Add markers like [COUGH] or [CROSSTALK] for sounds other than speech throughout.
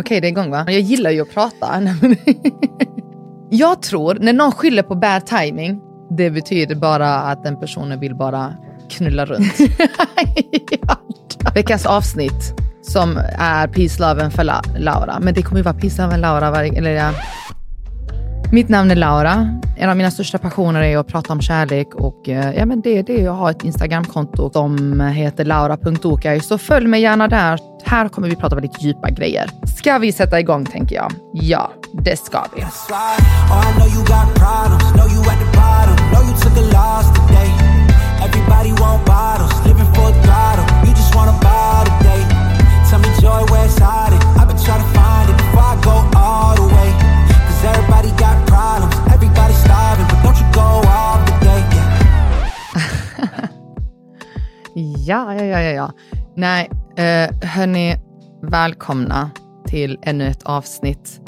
Okej, det är igång va? Jag gillar ju att prata. [LAUGHS] jag tror, när någon skyller på bad timing, det betyder bara att den personen vill bara knulla runt. [LAUGHS] Veckans avsnitt som är Peace Love för La Laura. Men det kommer ju vara Peace Love Laura varje, eller ja. Mitt namn är Laura. En av mina största passioner är att prata om kärlek och eh, ja, men det är det. Jag har ett Instagramkonto som heter laura.okaj, så följ mig gärna där. Här kommer vi prata väldigt djupa grejer. Ska vi sätta igång tänker jag? Ja, det ska vi. Oh, Everybody want bottles, living for a throttle. You just wanna buy today. Tell me joy, where's it's ja, ja, ja, ja, ja. Nej, eh, hörni, välkomna till ännu ett avsnitt.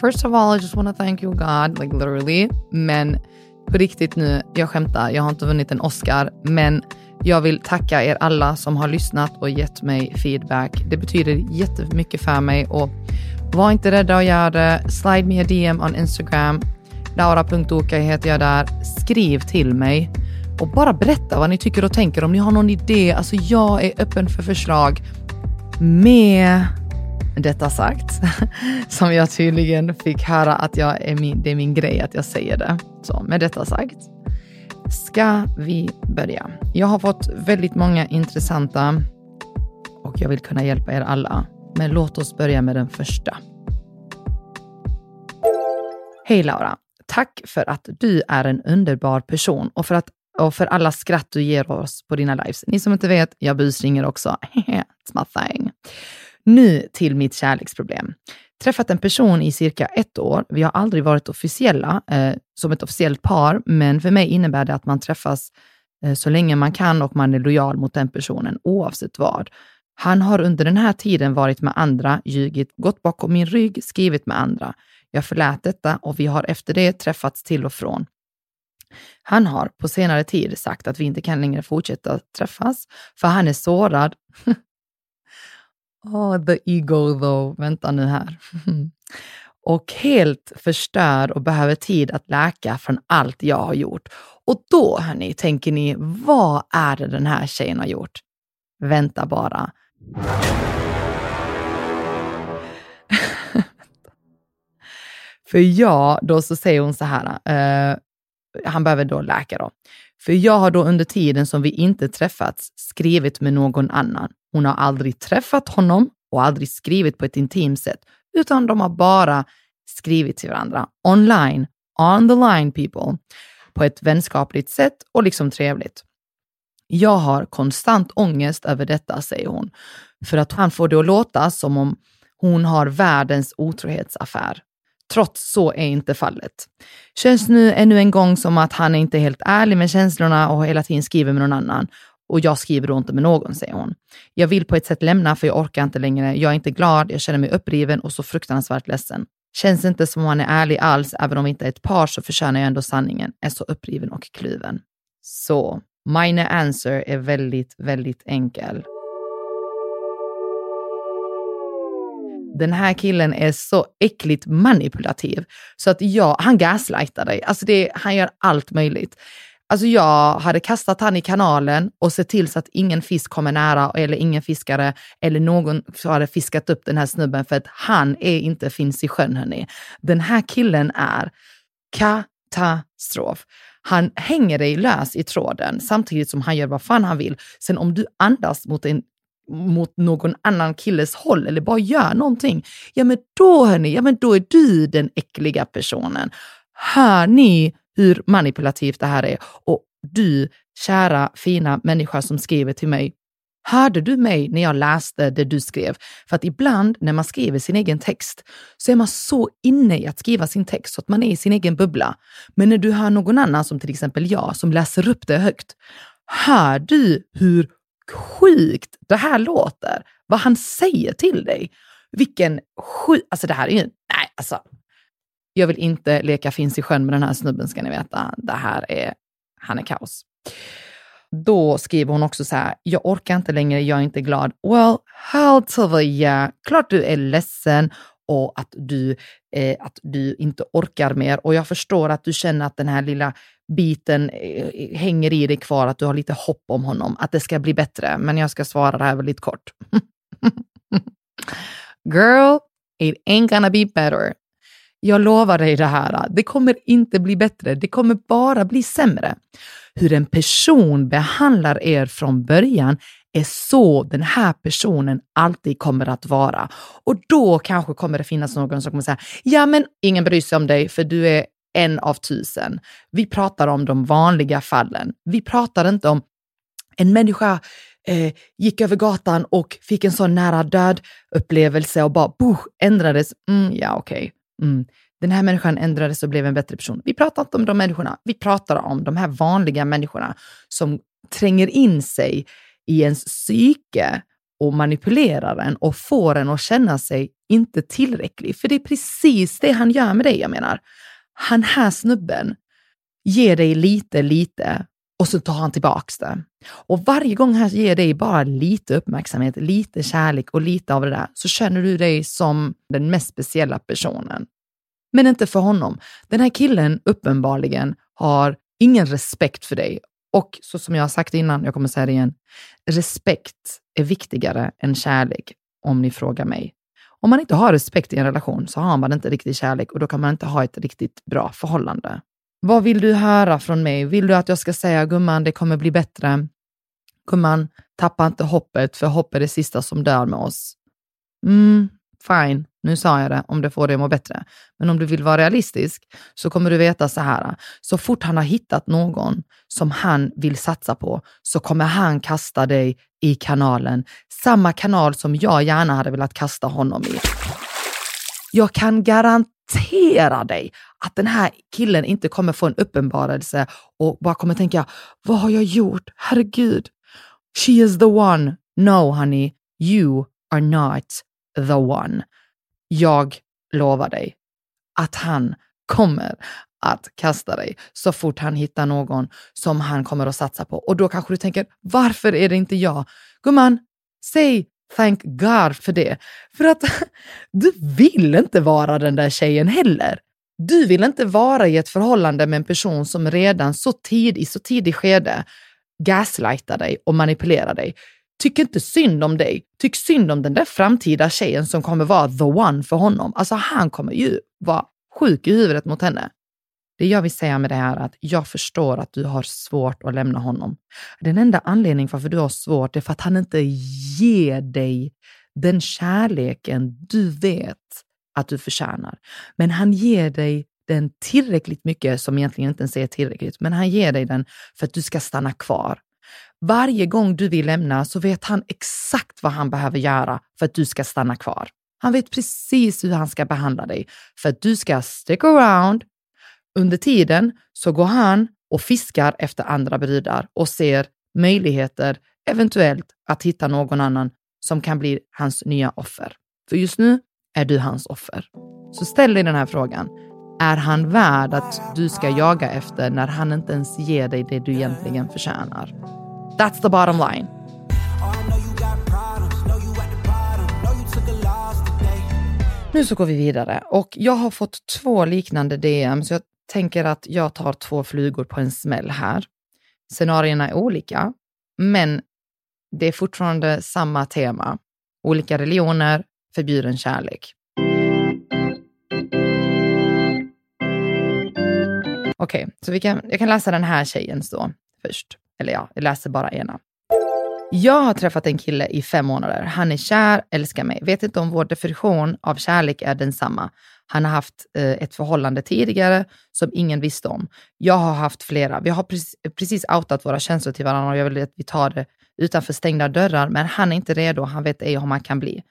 First of all, I just want to thank you God, like literally. Men på riktigt nu, jag skämtar, jag har inte vunnit en Oscar, men jag vill tacka er alla som har lyssnat och gett mig feedback. Det betyder jättemycket för mig och var inte rädda att göra det. Slide me a DM on Instagram. Laura.oka heter jag där. Skriv till mig och bara berätta vad ni tycker och tänker. Om ni har någon idé, alltså jag är öppen för förslag. Med detta sagt, [LAUGHS] som jag tydligen fick höra att jag är min, det är min grej att jag säger det. Så med detta sagt ska vi börja. Jag har fått väldigt många intressanta och jag vill kunna hjälpa er alla. Men låt oss börja med den första. Hej Laura! Tack för att du är en underbar person och för, att, och för alla skratt du ger oss på dina lives. Ni som inte vet, jag busringer också. [LAUGHS] It's my thing. Nu till mitt kärleksproblem. Träffat en person i cirka ett år. Vi har aldrig varit officiella eh, som ett officiellt par, men för mig innebär det att man träffas eh, så länge man kan och man är lojal mot den personen oavsett vad. Han har under den här tiden varit med andra, ljugit, gått bakom min rygg, skrivit med andra. Jag förlät detta och vi har efter det träffats till och från. Han har på senare tid sagt att vi inte kan längre fortsätta träffas, för han är sårad [LAUGHS] Oh, the ego though. Vänta nu här. [LAUGHS] och helt förstörd och behöver tid att läka från allt jag har gjort. Och då, hörni, tänker ni, vad är det den här tjejen har gjort? Vänta bara. [LAUGHS] För ja, då så säger hon så här, uh, han behöver då läka då. För jag har då under tiden som vi inte träffats skrivit med någon annan. Hon har aldrig träffat honom och aldrig skrivit på ett intimt sätt, utan de har bara skrivit till varandra online, on the line people, på ett vänskapligt sätt och liksom trevligt. Jag har konstant ångest över detta, säger hon, för att han får det att låta som om hon har världens otrohetsaffär. Trots så är inte fallet. Känns nu ännu en gång som att han är inte helt ärlig med känslorna och hela tiden skriver med någon annan. Och jag skriver då inte med någon, säger hon. Jag vill på ett sätt lämna för jag orkar inte längre. Jag är inte glad, jag känner mig uppriven och så fruktansvärt ledsen. Känns inte som om han är ärlig alls, även om vi inte är ett par så förtjänar jag ändå sanningen. Är så uppriven och kluven. Så, mina answer är väldigt, väldigt enkel. Den här killen är så äckligt manipulativ så att jag, han gaslightar dig. Alltså det, han gör allt möjligt. Alltså jag hade kastat han i kanalen och sett till så att ingen fisk kommer nära eller ingen fiskare eller någon hade fiskat upp den här snubben för att han är inte finns i sjön hörni. Den här killen är katastrof. Han hänger dig lös i tråden samtidigt som han gör vad fan han vill. Sen om du andas mot en mot någon annan killes håll eller bara gör någonting, ja men då hörni, ja men då är du den äckliga personen. Hör ni hur manipulativt det här är? Och du, kära fina människa som skriver till mig, Hörde du mig när jag läste det du skrev? För att ibland när man skriver sin egen text så är man så inne i att skriva sin text så att man är i sin egen bubbla. Men när du hör någon annan, som till exempel jag, som läser upp det högt, hör du hur sjukt det här låter. Vad han säger till dig. Vilken sjuk... Alltså det här är ju... Nej, alltså. Jag vill inte leka finns i sjön med den här snubben ska ni veta. Det här är... Han är kaos. då skriver hon också så här, jag orkar inte längre, jag är inte glad. Well, how to the yeah. Klart du är ledsen och att du, eh, att du inte orkar mer. Och jag förstår att du känner att den här lilla biten eh, eh, hänger i dig kvar, att du har lite hopp om honom, att det ska bli bättre. Men jag ska svara det här väldigt kort. [LAUGHS] Girl, it ain't gonna be better. Jag lovar dig det här, det kommer inte bli bättre, det kommer bara bli sämre. Hur en person behandlar er från början är så den här personen alltid kommer att vara. Och då kanske kommer det finnas någon som kommer säga, ja men ingen bryr sig om dig för du är en av tusen. Vi pratar om de vanliga fallen. Vi pratar inte om en människa eh, gick över gatan och fick en sån nära död upplevelse och bara boh, ändrades. Mm, ja, okej. Okay. Mm. Den här människan ändrades och blev en bättre person. Vi pratar inte om de människorna. Vi pratar om de här vanliga människorna som tränger in sig i ens psyke och manipulerar en och får en att känna sig inte tillräcklig. För det är precis det han gör med dig, jag menar. Han här snubben ger dig lite, lite och så tar han tillbaks det. Och varje gång han ger dig bara lite uppmärksamhet, lite kärlek och lite av det där, så känner du dig som den mest speciella personen. Men inte för honom. Den här killen uppenbarligen har ingen respekt för dig. Och så som jag har sagt innan, jag kommer säga det igen, respekt är viktigare än kärlek om ni frågar mig. Om man inte har respekt i en relation så har man inte riktig kärlek och då kan man inte ha ett riktigt bra förhållande. Vad vill du höra från mig? Vill du att jag ska säga gumman, det kommer bli bättre? Gumman, tappa inte hoppet, för hopp är det sista som dör med oss. Mm, fine, nu sa jag det, om det får dig att må bättre. Men om du vill vara realistisk så kommer du veta så här, så fort han har hittat någon som han vill satsa på så kommer han kasta dig i kanalen. Samma kanal som jag gärna hade velat kasta honom i. Jag kan garantera dig att den här killen inte kommer få en uppenbarelse och bara kommer tänka, vad har jag gjort? Herregud. She is the one. No honey, you are not the one. Jag lovar dig att han kommer att kasta dig så fort han hittar någon som han kommer att satsa på. Och då kanske du tänker, varför är det inte jag? Gumman, säg thank God för det. För att [LAUGHS] du vill inte vara den där tjejen heller. Du vill inte vara i ett förhållande med en person som redan så tid, i så tidig skede gaslightar dig och manipulerar dig. Tyck inte synd om dig. Tyck synd om den där framtida tjejen som kommer vara the one för honom. Alltså han kommer ju vara sjuk i huvudet mot henne. Det jag vill säga med det här är att jag förstår att du har svårt att lämna honom. Den enda anledningen varför du har svårt är för att han inte ger dig den kärleken du vet att du förtjänar. Men han ger dig den tillräckligt mycket, som egentligen inte ens är tillräckligt, men han ger dig den för att du ska stanna kvar. Varje gång du vill lämna så vet han exakt vad han behöver göra för att du ska stanna kvar. Han vet precis hur han ska behandla dig för att du ska stick around. Under tiden så går han och fiskar efter andra brudar och ser möjligheter eventuellt att hitta någon annan som kan bli hans nya offer. För just nu är du hans offer. Så ställ dig den här frågan. Är han värd att du ska jaga efter när han inte ens ger dig det du egentligen förtjänar? That's the bottom line. Nu så går vi vidare och jag har fått två liknande DM så jag tänker att jag tar två flugor på en smäll här. Scenarierna är olika, men det är fortfarande samma tema. Olika religioner, förbjuden kärlek. Okej, okay, så vi kan, jag kan läsa den här tjejens då först. Eller ja, jag läser bara ena. Jag har träffat en kille i fem månader. Han är kär, älskar mig. Vet inte om vår definition av kärlek är densamma. Han har haft eh, ett förhållande tidigare som ingen visste om. Jag har haft flera. Vi har precis, precis outat våra känslor till varandra och jag vill att vi tar det utanför stängda dörrar, men han är inte redo. Han vet ej hur man kan bli.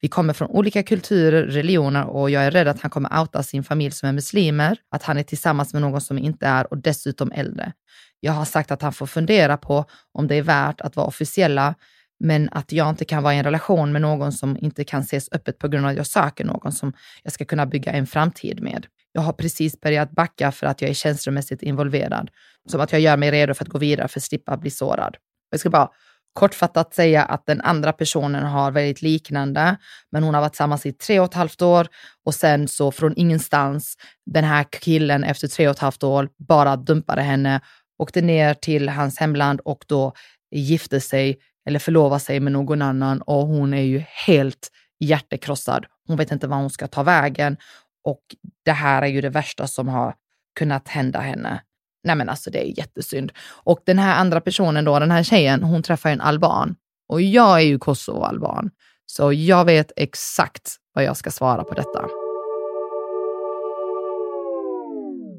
Vi kommer från olika kulturer, religioner och jag är rädd att han kommer outa sin familj som är muslimer, att han är tillsammans med någon som inte är och dessutom äldre. Jag har sagt att han får fundera på om det är värt att vara officiella, men att jag inte kan vara i en relation med någon som inte kan ses öppet på grund av att jag söker någon som jag ska kunna bygga en framtid med. Jag har precis börjat backa för att jag är känslomässigt involverad. Som att jag gör mig redo för att gå vidare för att slippa bli sårad. Jag ska bara kortfattat säga att den andra personen har väldigt liknande, men hon har varit tillsammans i tre och ett halvt år och sen så från ingenstans, den här killen efter tre och ett halvt år bara dumpade henne, åkte ner till hans hemland och då gifte sig eller förlova sig med någon annan och hon är ju helt hjärtekrossad. Hon vet inte var hon ska ta vägen och det här är ju det värsta som har kunnat hända henne. Nej men alltså det är jättesynd. Och den här andra personen då, den här tjejen, hon träffar en alban. Och jag är ju Kosovo-alban. Så jag vet exakt vad jag ska svara på detta.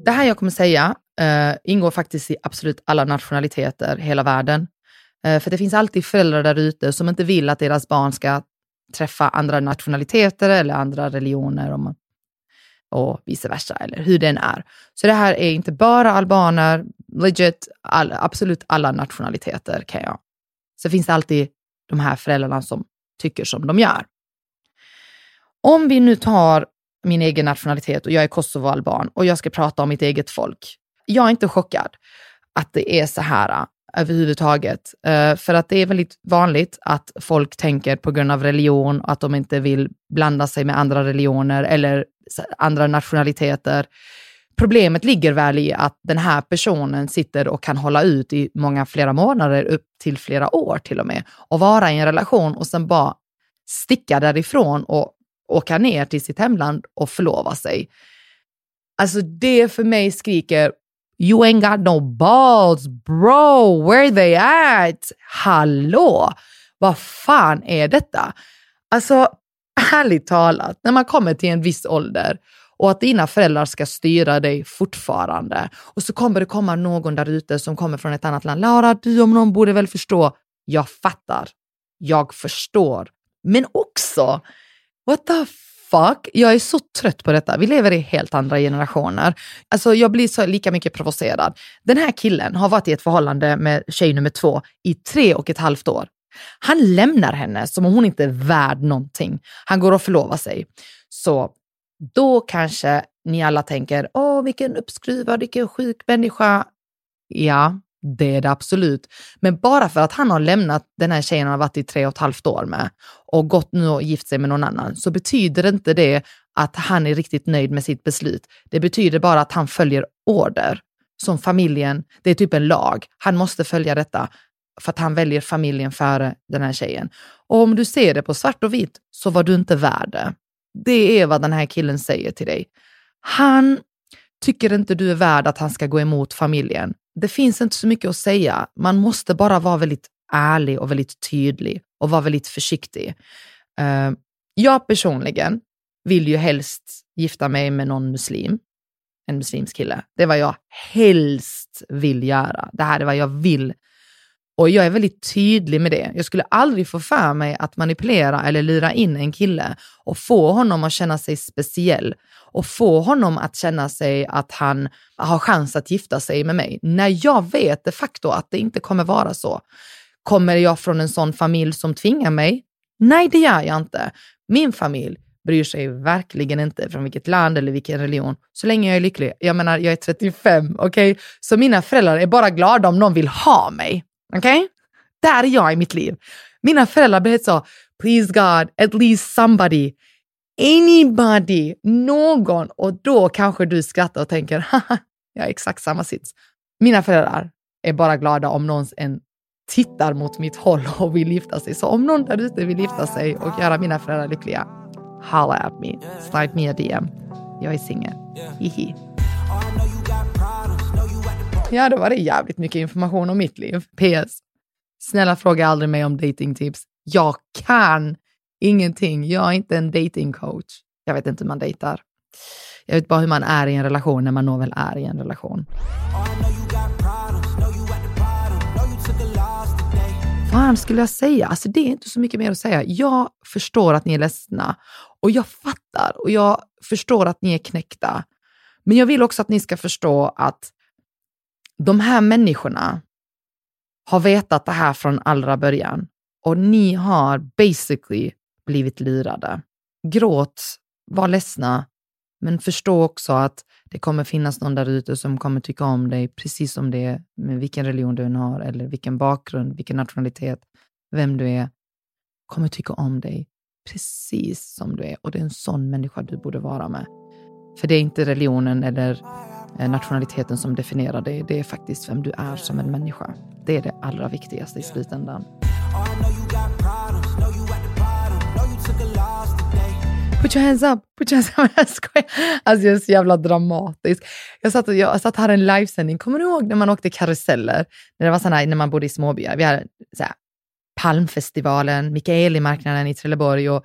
Det här jag kommer säga uh, ingår faktiskt i absolut alla nationaliteter i hela världen. Eh, för det finns alltid föräldrar där ute som inte vill att deras barn ska träffa andra nationaliteter eller andra religioner. Om och vice versa, eller hur den är. Så det här är inte bara albaner, legit, all, absolut alla nationaliteter kan jag. Så finns det alltid de här föräldrarna som tycker som de gör. Om vi nu tar min egen nationalitet och jag är kosovoalban och jag ska prata om mitt eget folk. Jag är inte chockad att det är så här överhuvudtaget. Uh, för att det är väldigt vanligt att folk tänker på grund av religion att de inte vill blanda sig med andra religioner eller andra nationaliteter. Problemet ligger väl i att den här personen sitter och kan hålla ut i många flera månader, upp till flera år till och med, och vara i en relation och sen bara sticka därifrån och åka ner till sitt hemland och förlova sig. Alltså det för mig skriker You ain't got no balls bro, where they at? Hallå, vad fan är detta? Alltså ärligt talat, när man kommer till en viss ålder och att dina föräldrar ska styra dig fortfarande och så kommer det komma någon där ute som kommer från ett annat land. Laura, du om någon borde väl förstå. Jag fattar. Jag förstår. Men också, what the fuck? Jag är så trött på detta. Vi lever i helt andra generationer. Alltså jag blir så lika mycket provocerad. Den här killen har varit i ett förhållande med tjej nummer två i tre och ett halvt år. Han lämnar henne som om hon inte är värd någonting. Han går och förlovar sig. Så då kanske ni alla tänker, åh vilken uppskruvad, vilken sjuk människa. Ja, det är det absolut. Men bara för att han har lämnat den här tjejen han har varit i tre och ett halvt år med och gått nu och gift sig med någon annan så betyder inte det att han är riktigt nöjd med sitt beslut. Det betyder bara att han följer order som familjen. Det är typ en lag. Han måste följa detta för att han väljer familjen före den här tjejen. Och om du ser det på svart och vitt så var du inte värd det. Det är vad den här killen säger till dig. Han tycker inte du är värd att han ska gå emot familjen. Det finns inte så mycket att säga. Man måste bara vara väldigt ärlig och väldigt tydlig och vara väldigt försiktig. Uh, jag personligen vill ju helst gifta mig med någon muslim, en muslimsk kille. Det är vad jag helst vill göra. Det här är vad jag vill och jag är väldigt tydlig med det. Jag skulle aldrig få för mig att manipulera eller lura in en kille och få honom att känna sig speciell och få honom att känna sig att han har chans att gifta sig med mig. När jag vet de facto att det inte kommer vara så. Kommer jag från en sån familj som tvingar mig? Nej, det gör jag inte. Min familj bryr sig verkligen inte från vilket land eller vilken religion, så länge jag är lycklig. Jag menar, jag är 35, okej? Okay? Så mina föräldrar är bara glada om någon vill ha mig. Okej? Okay? Där är jag i mitt liv. Mina föräldrar blev så, please God, at least somebody, anybody, någon. Och då kanske du skrattar och tänker, haha, jag är exakt samma sits. Mina föräldrar är bara glada om någon en tittar mot mitt håll och vill gifta sig. Så om någon där ute vill gifta sig och göra mina föräldrar lyckliga, holla at me, slide me a DM. Jag är singel. Hihi. Ja, då var det jävligt mycket information om mitt liv. PS. Snälla fråga aldrig mig om datingtips. Jag kan ingenting. Jag är inte en datingcoach. Jag vet inte hur man dejtar. Jag vet bara hur man är i en relation när man nog väl är i en relation. Fan skulle jag säga? Alltså det är inte så mycket mer att säga. Jag förstår att ni är ledsna och jag fattar och jag förstår att ni är knäckta. Men jag vill också att ni ska förstå att de här människorna har vetat det här från allra början och ni har basically blivit lurade. Gråt, var ledsna, Men förstå också att det kommer finnas någon där ute som kommer tycka om dig precis som det är, med vilken religion du än har, eller vilken bakgrund, vilken nationalitet, vem du är, kommer tycka om dig precis som du är. Och det är en sån människa du borde vara med. För det är inte religionen eller eh, nationaliteten som definierar dig, det är faktiskt vem du är som en människa. Det är det allra viktigaste i slutändan. Put your hands up, put your hands up. [LAUGHS] Jag skojar. Alltså jag är så jävla dramatisk. Jag satt, jag satt här en livesändning, kommer du ihåg när man åkte karuseller? När, det var såna, när man bodde i småbyar. Vi hade så här, Palmfestivalen, Mikaelimarknaden i Trelleborg och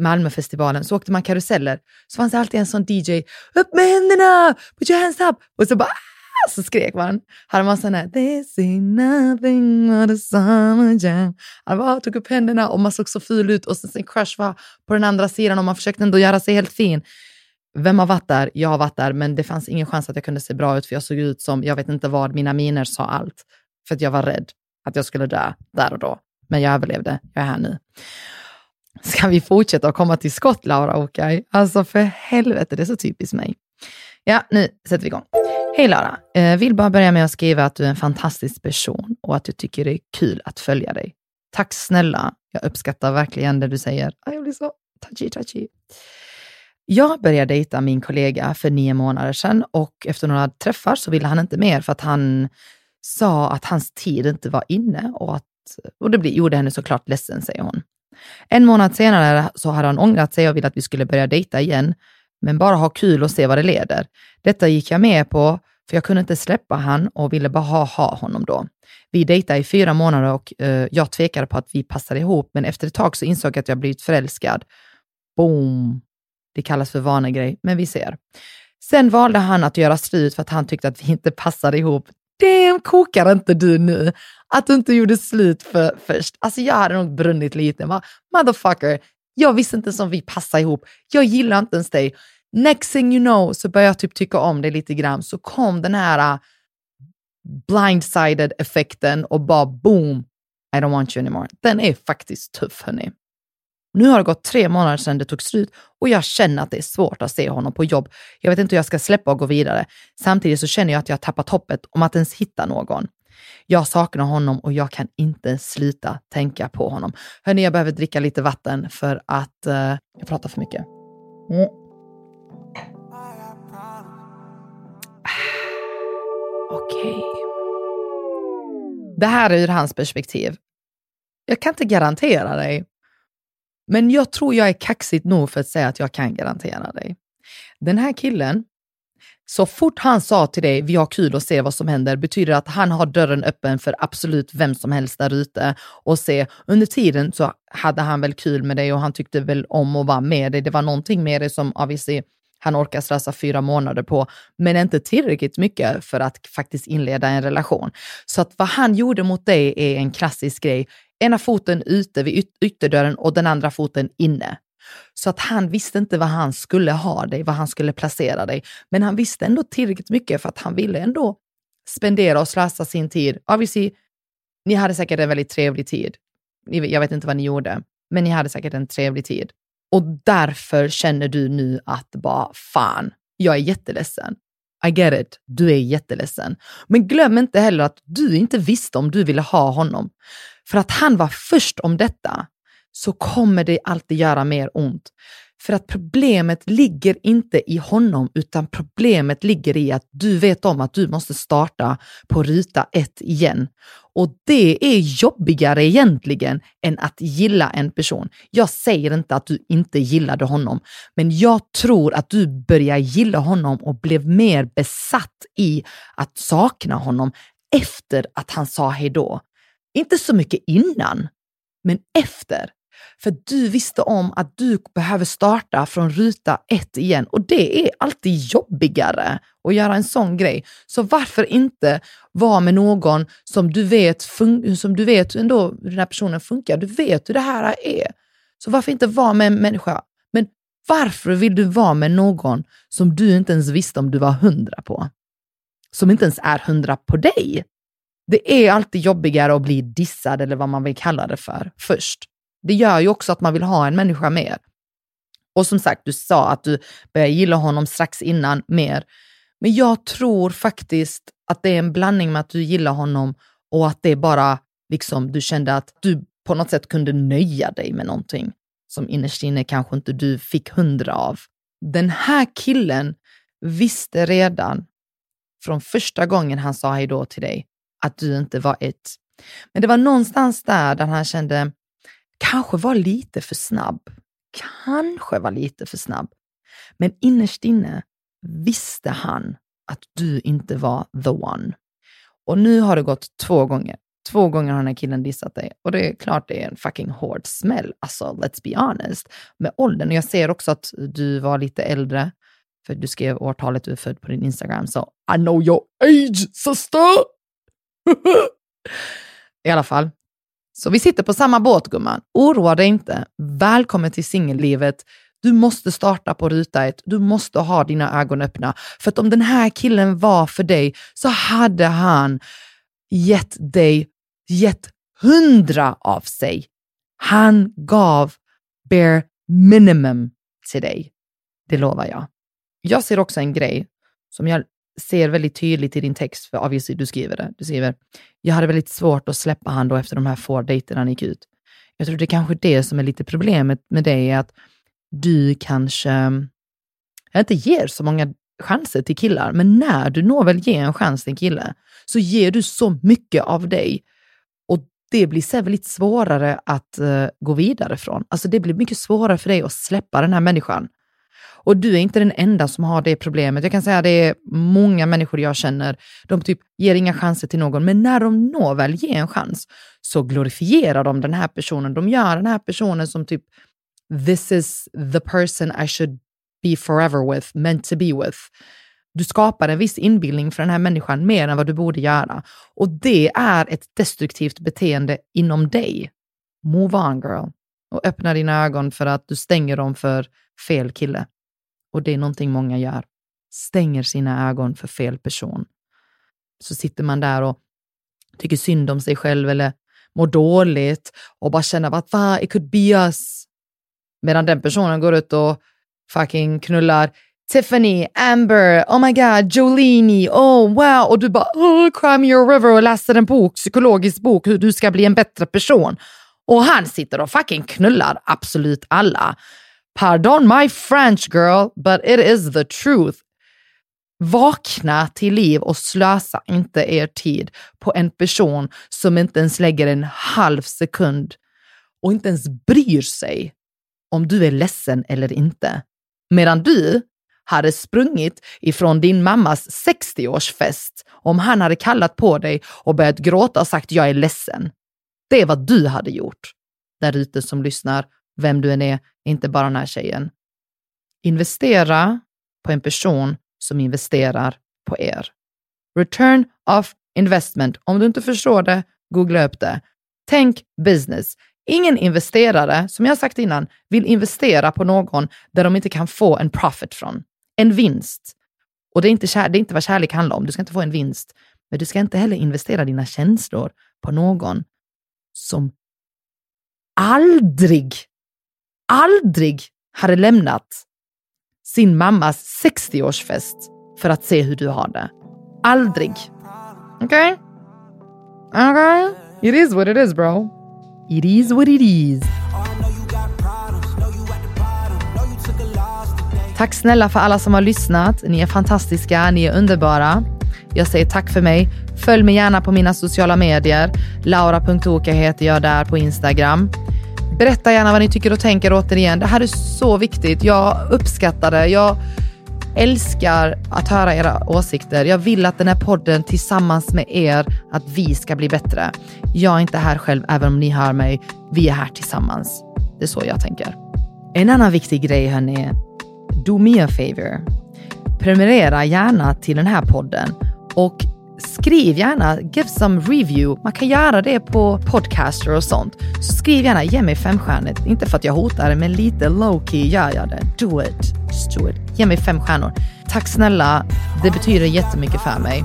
Malmöfestivalen, så åkte man karuseller. Så fanns det alltid en sån DJ, upp med händerna, put your hands up! Och så bara ah! så skrek man. Hade man sån här, this ain't nothing but a summer jam. Han bara tog upp händerna och man såg så ful ut och sen sin crush var på den andra sidan och man försökte ändå göra sig helt fin. Vem har varit där? Jag har varit där, men det fanns ingen chans att jag kunde se bra ut för jag såg ut som, jag vet inte vad, mina miner sa allt. För att jag var rädd att jag skulle dö där och då. Men jag överlevde, jag är här nu. Ska vi fortsätta att komma till skott, Laura Okaj? Alltså för helvete, det är så typiskt mig. Ja, nu sätter vi igång. Hej Laura, eh, vill bara börja med att skriva att du är en fantastisk person och att du tycker det är kul att följa dig. Tack snälla, jag uppskattar verkligen det du säger. Jag blir så touchy touchy. Jag började dejta min kollega för nio månader sedan och efter några träffar så ville han inte mer för att han sa att hans tid inte var inne och, att, och det gjorde henne såklart ledsen, säger hon. En månad senare så hade han ångrat sig och ville att vi skulle börja dejta igen men bara ha kul och se vad det leder. Detta gick jag med på, för jag kunde inte släppa han och ville bara ha, ha honom då. Vi dejtade i fyra månader och uh, jag tvekade på att vi passade ihop, men efter ett tag så insåg jag att jag blivit förälskad. Boom! Det kallas för vanegrej, men vi ser. Sen valde han att göra slut för att han tyckte att vi inte passade ihop. Damn, kokar inte du nu? Att du inte gjorde slut för, först. Alltså jag hade nog brunnit lite. Va? Motherfucker, jag visste inte ens om vi passar ihop. Jag gillar inte ens dig. Next thing you know så började jag typ tycka om dig lite grann. Så kom den här äh, blindsided effekten och bara boom, I don't want you anymore. Den är faktiskt tuff hörni. Nu har det gått tre månader sedan det tog slut och jag känner att det är svårt att se honom på jobb. Jag vet inte hur jag ska släppa och gå vidare. Samtidigt så känner jag att jag har tappat hoppet om att ens hitta någon. Jag saknar honom och jag kan inte sluta tänka på honom. Hörni, jag behöver dricka lite vatten för att uh, jag pratar för mycket. Mm. Ah, okej. Okay. Det här är ur hans perspektiv. Jag kan inte garantera dig, men jag tror jag är kaxigt nog för att säga att jag kan garantera dig. Den här killen så fort han sa till dig, vi har kul och ser vad som händer, betyder att han har dörren öppen för absolut vem som helst där ute och se. Under tiden så hade han väl kul med dig och han tyckte väl om att vara med dig. Det var någonting med dig som obviously han orkar stressa fyra månader på, men inte tillräckligt mycket för att faktiskt inleda en relation. Så att vad han gjorde mot dig är en klassisk grej. Ena foten ute vid ytterdörren och den andra foten inne. Så att han visste inte vad han skulle ha dig, vad han skulle placera dig. Men han visste ändå tillräckligt mycket för att han ville ändå spendera och slösa sin tid. Obviously, ni hade säkert en väldigt trevlig tid. Jag vet inte vad ni gjorde, men ni hade säkert en trevlig tid. Och därför känner du nu att bara fan, jag är jätteledsen. I get it, du är jätteledsen. Men glöm inte heller att du inte visste om du ville ha honom. För att han var först om detta så kommer det alltid göra mer ont. För att problemet ligger inte i honom, utan problemet ligger i att du vet om att du måste starta på ruta ett igen. Och det är jobbigare egentligen än att gilla en person. Jag säger inte att du inte gillade honom, men jag tror att du börjar gilla honom och blev mer besatt i att sakna honom efter att han sa hejdå. Inte så mycket innan, men efter. För du visste om att du behöver starta från ruta ett igen och det är alltid jobbigare att göra en sån grej. Så varför inte vara med någon som du vet, som du vet ändå hur den här personen funkar. Du vet hur det här är. Så varför inte vara med en människa? Men varför vill du vara med någon som du inte ens visste om du var hundra på? Som inte ens är hundra på dig? Det är alltid jobbigare att bli dissad eller vad man vill kalla det för först. Det gör ju också att man vill ha en människa mer. Och som sagt, du sa att du började gilla honom strax innan mer. Men jag tror faktiskt att det är en blandning med att du gillar honom och att det bara liksom du kände att du på något sätt kunde nöja dig med någonting som innerst inne kanske inte du fick hundra av. Den här killen visste redan från första gången han sa hej då till dig att du inte var ett. Men det var någonstans där, där han kände, kanske var lite för snabb. Kanske var lite för snabb. Men innerst inne visste han att du inte var the one. Och nu har det gått två gånger. Två gånger har den här killen dissat dig och det är klart det är en fucking hård smäll. Alltså, let's be honest. Med åldern, och jag ser också att du var lite äldre, för du skrev årtalet du är född på din Instagram, så I know your age sister! [LAUGHS] I alla fall. Så vi sitter på samma båt gumman. Oroa dig inte. Välkommen till singellivet. Du måste starta på ruta ett. Du måste ha dina ögon öppna. För att om den här killen var för dig så hade han gett dig, gett hundra av sig. Han gav bare minimum till dig. Det lovar jag. Jag ser också en grej som jag ser väldigt tydligt i din text, för obviously du skriver det. Du skriver, jag hade väldigt svårt att släppa han då efter de här få dejterna han gick ut. Jag tror det är kanske det som är lite problemet med dig, är att du kanske inte ger så många chanser till killar, men när du når väl ger en chans till en kille så ger du så mycket av dig och det blir så väldigt svårare att uh, gå vidare från. Alltså det blir mycket svårare för dig att släppa den här människan. Och du är inte den enda som har det problemet. Jag kan säga att det är många människor jag känner, de typ ger inga chanser till någon, men när de når väl ger en chans så glorifierar de den här personen. De gör den här personen som typ this is the person I should be forever with, meant to be with. Du skapar en viss inbildning för den här människan mer än vad du borde göra. Och det är ett destruktivt beteende inom dig. Move on girl. Och öppna dina ögon för att du stänger dem för fel kille. Och det är någonting många gör. Stänger sina ögon för fel person. Så sitter man där och tycker synd om sig själv eller mår dåligt och bara känner att va, it could be us. Medan den personen går ut och fucking knullar Tiffany, Amber, oh my god, Jolini, oh wow. Och du bara, oh, cry me your river och läser en bok, psykologisk bok, hur du ska bli en bättre person. Och han sitter och fucking knullar absolut alla. Pardon my French girl, but it is the truth. Vakna till liv och slösa inte er tid på en person som inte ens lägger en halv sekund och inte ens bryr sig om du är ledsen eller inte. Medan du hade sprungit ifrån din mammas 60-årsfest om han hade kallat på dig och börjat gråta och sagt jag är ledsen. Det är vad du hade gjort. Där ute som lyssnar, vem du än är, inte bara den här tjejen. Investera på en person som investerar på er. Return of investment. Om du inte förstår det, googla upp det. Tänk business. Ingen investerare, som jag sagt innan, vill investera på någon där de inte kan få en profit från. En vinst. Och det är inte, kär, det är inte vad kärlek handlar om. Du ska inte få en vinst. Men du ska inte heller investera dina känslor på någon som aldrig, aldrig hade lämnat sin mammas 60-årsfest för att se hur du har det. Aldrig. Okej? Okay? Okej? Okay? It is what it is bro. It is what it is. Tack snälla för alla som har lyssnat. Ni är fantastiska, ni är underbara. Jag säger tack för mig. Följ mig gärna på mina sociala medier. Laura.oka heter jag där på Instagram. Berätta gärna vad ni tycker och tänker återigen. Det här är så viktigt. Jag uppskattar det. Jag älskar att höra era åsikter. Jag vill att den här podden tillsammans med er, att vi ska bli bättre. Jag är inte här själv, även om ni hör mig. Vi är här tillsammans. Det är så jag tänker. En annan viktig grej hörni. Do me a favor. Prenumerera gärna till den här podden och skriv gärna, give some review. Man kan göra det på podcaster och sånt. Så skriv gärna, ge mig femstjärnigt. Inte för att jag hotar men lite low key gör jag det. Do it. Just do it. Ge mig fem stjärnor. Tack snälla. Det betyder jättemycket för mig.